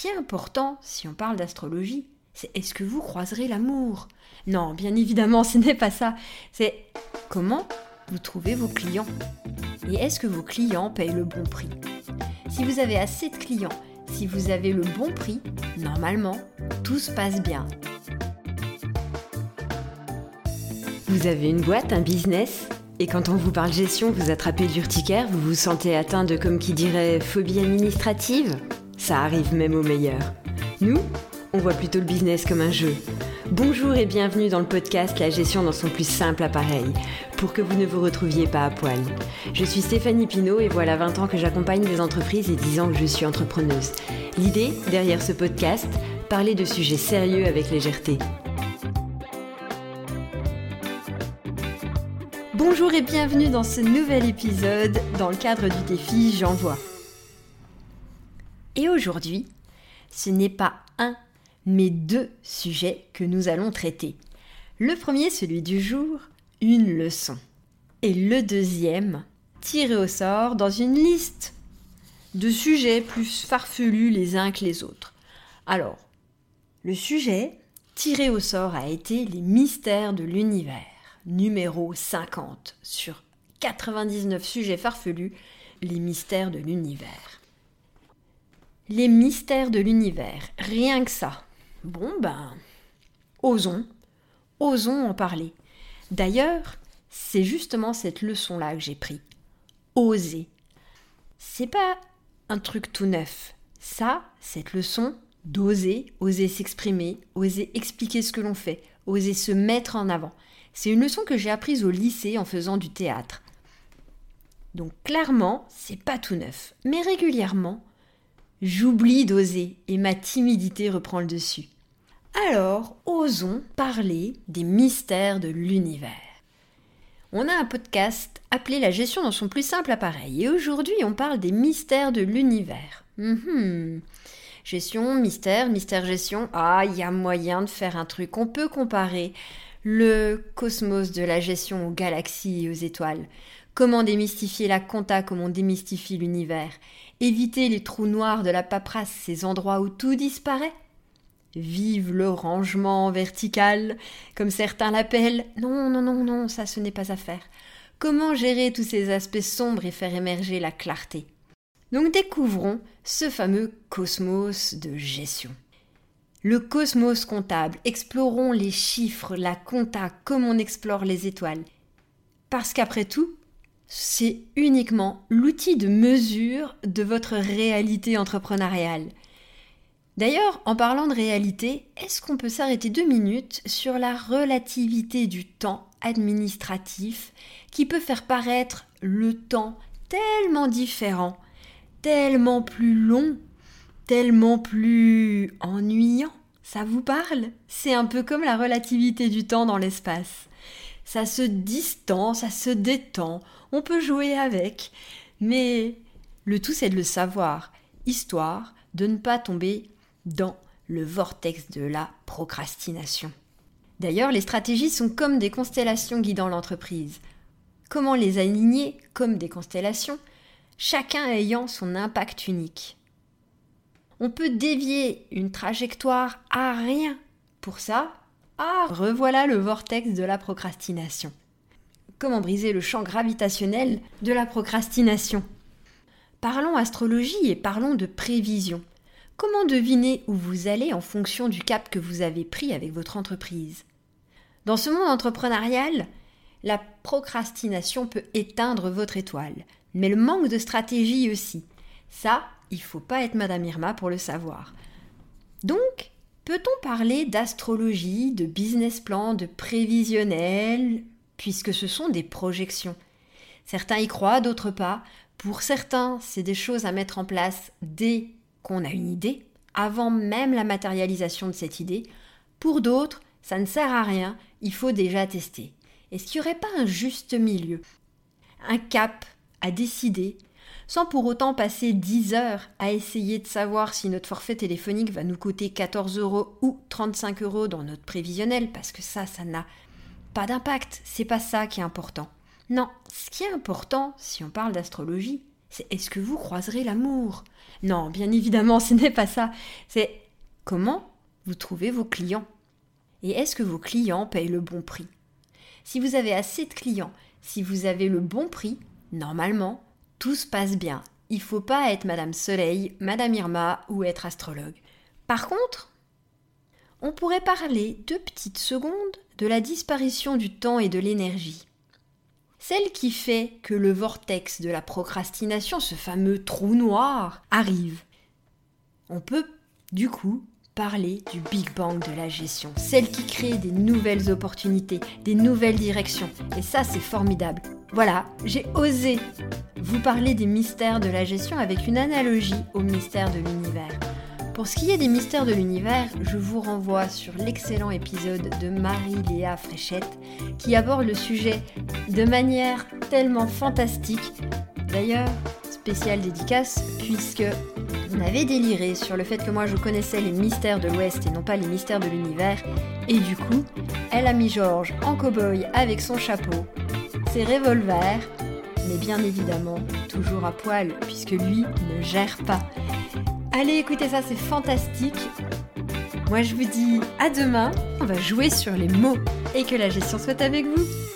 qui est important si on parle d'astrologie, c'est est-ce que vous croiserez l'amour? Non, bien évidemment, ce n'est pas ça. C'est comment vous trouvez vos clients. Et est-ce que vos clients payent le bon prix? Si vous avez assez de clients, si vous avez le bon prix, normalement, tout se passe bien. Vous avez une boîte, un business? Et quand on vous parle gestion, vous attrapez l'urticaire, vous vous sentez atteint de, comme qui dirait, phobie administrative? Ça arrive même aux meilleurs. Nous, on voit plutôt le business comme un jeu. Bonjour et bienvenue dans le podcast La gestion dans son plus simple appareil, pour que vous ne vous retrouviez pas à poil. Je suis Stéphanie Pinault et voilà 20 ans que j'accompagne des entreprises et 10 ans que je suis entrepreneuse. L'idée, derrière ce podcast, parler de sujets sérieux avec légèreté. Bonjour et bienvenue dans ce nouvel épisode dans le cadre du défi J'envoie. Et aujourd'hui, ce n'est pas un, mais deux sujets que nous allons traiter. Le premier, celui du jour, une leçon. Et le deuxième, tiré au sort dans une liste de sujets plus farfelus les uns que les autres. Alors, le sujet tiré au sort a été les mystères de l'univers numéro 50 sur 99 sujets farfelus, les mystères de l'univers. Les mystères de l'univers, rien que ça. Bon ben, osons, osons en parler. D'ailleurs, c'est justement cette leçon-là que j'ai pris. Oser. C'est pas un truc tout neuf. Ça, cette leçon d'oser, oser s'exprimer, oser expliquer ce que l'on fait, oser se mettre en avant. C'est une leçon que j'ai apprise au lycée en faisant du théâtre. Donc clairement, c'est pas tout neuf, mais régulièrement, j'oublie d'oser et ma timidité reprend le dessus. Alors, osons parler des mystères de l'univers. On a un podcast appelé La gestion dans son plus simple appareil et aujourd'hui on parle des mystères de l'univers. Mhm. Gestion, mystère, mystère, gestion. Ah, il y a moyen de faire un truc. On peut comparer le cosmos de la gestion aux galaxies et aux étoiles. Comment démystifier la compta comme on démystifie l'univers? Éviter les trous noirs de la paperasse, ces endroits où tout disparaît? Vive le rangement vertical, comme certains l'appellent. Non, non, non, non, ça ce n'est pas à faire. Comment gérer tous ces aspects sombres et faire émerger la clarté? Donc découvrons ce fameux cosmos de gestion. Le cosmos comptable, explorons les chiffres, la compta, comme on explore les étoiles. Parce qu'après tout, c'est uniquement l'outil de mesure de votre réalité entrepreneuriale. D'ailleurs, en parlant de réalité, est-ce qu'on peut s'arrêter deux minutes sur la relativité du temps administratif qui peut faire paraître le temps tellement différent, tellement plus long tellement plus ennuyant. Ça vous parle? C'est un peu comme la relativité du temps dans l'espace. Ça se distend, ça se détend, on peut jouer avec, mais le tout c'est de le savoir, histoire de ne pas tomber dans le vortex de la procrastination. D'ailleurs, les stratégies sont comme des constellations guidant l'entreprise. Comment les aligner comme des constellations, chacun ayant son impact unique on peut dévier une trajectoire à rien. Pour ça, ah, revoilà le vortex de la procrastination. Comment briser le champ gravitationnel de la procrastination? Parlons astrologie et parlons de prévision. Comment deviner où vous allez en fonction du cap que vous avez pris avec votre entreprise? Dans ce monde entrepreneurial, la procrastination peut éteindre votre étoile, mais le manque de stratégie aussi. Ça, il faut pas être Madame Irma pour le savoir. Donc, peut-on parler d'astrologie, de business plan, de prévisionnel, puisque ce sont des projections? Certains y croient, d'autres pas. Pour certains, c'est des choses à mettre en place dès qu'on a une idée, avant même la matérialisation de cette idée. Pour d'autres, ça ne sert à rien, il faut déjà tester. Est-ce qu'il n'y aurait pas un juste milieu? Un cap à décider sans pour autant passer 10 heures à essayer de savoir si notre forfait téléphonique va nous coûter 14 euros ou 35 euros dans notre prévisionnel, parce que ça, ça n'a pas d'impact, c'est pas ça qui est important. Non, ce qui est important, si on parle d'astrologie, C'est est-ce que vous croiserez l'amour? Non, bien évidemment, ce n'est pas ça. C'est comment vous trouvez vos clients Et est-ce que vos clients payent le bon prix? Si vous avez assez de clients, si vous avez le bon prix, normalement, tout se passe bien. Il faut pas être Madame Soleil, Madame Irma ou être astrologue. Par contre, on pourrait parler deux petites secondes de la disparition du temps et de l'énergie. Celle qui fait que le vortex de la procrastination, ce fameux trou noir, arrive. On peut, du coup, parler du Big Bang de la gestion, celle qui crée des nouvelles opportunités, des nouvelles directions. Et ça, c'est formidable. Voilà, j'ai osé vous parler des mystères de la gestion avec une analogie au mystère de l'univers. Pour ce qui est des mystères de l'univers, je vous renvoie sur l'excellent épisode de Marie-Léa Fréchette qui aborde le sujet de manière tellement fantastique. D'ailleurs, spéciale dédicace puisque on avait déliré sur le fait que moi je connaissais les mystères de l'Ouest et non pas les mystères de l'univers et du coup, elle a mis Georges en cow-boy avec son chapeau, ses revolvers, mais bien évidemment toujours à poil puisque lui ne gère pas. Allez écoutez ça, c'est fantastique. Moi je vous dis à demain, on va jouer sur les mots et que la gestion soit avec vous.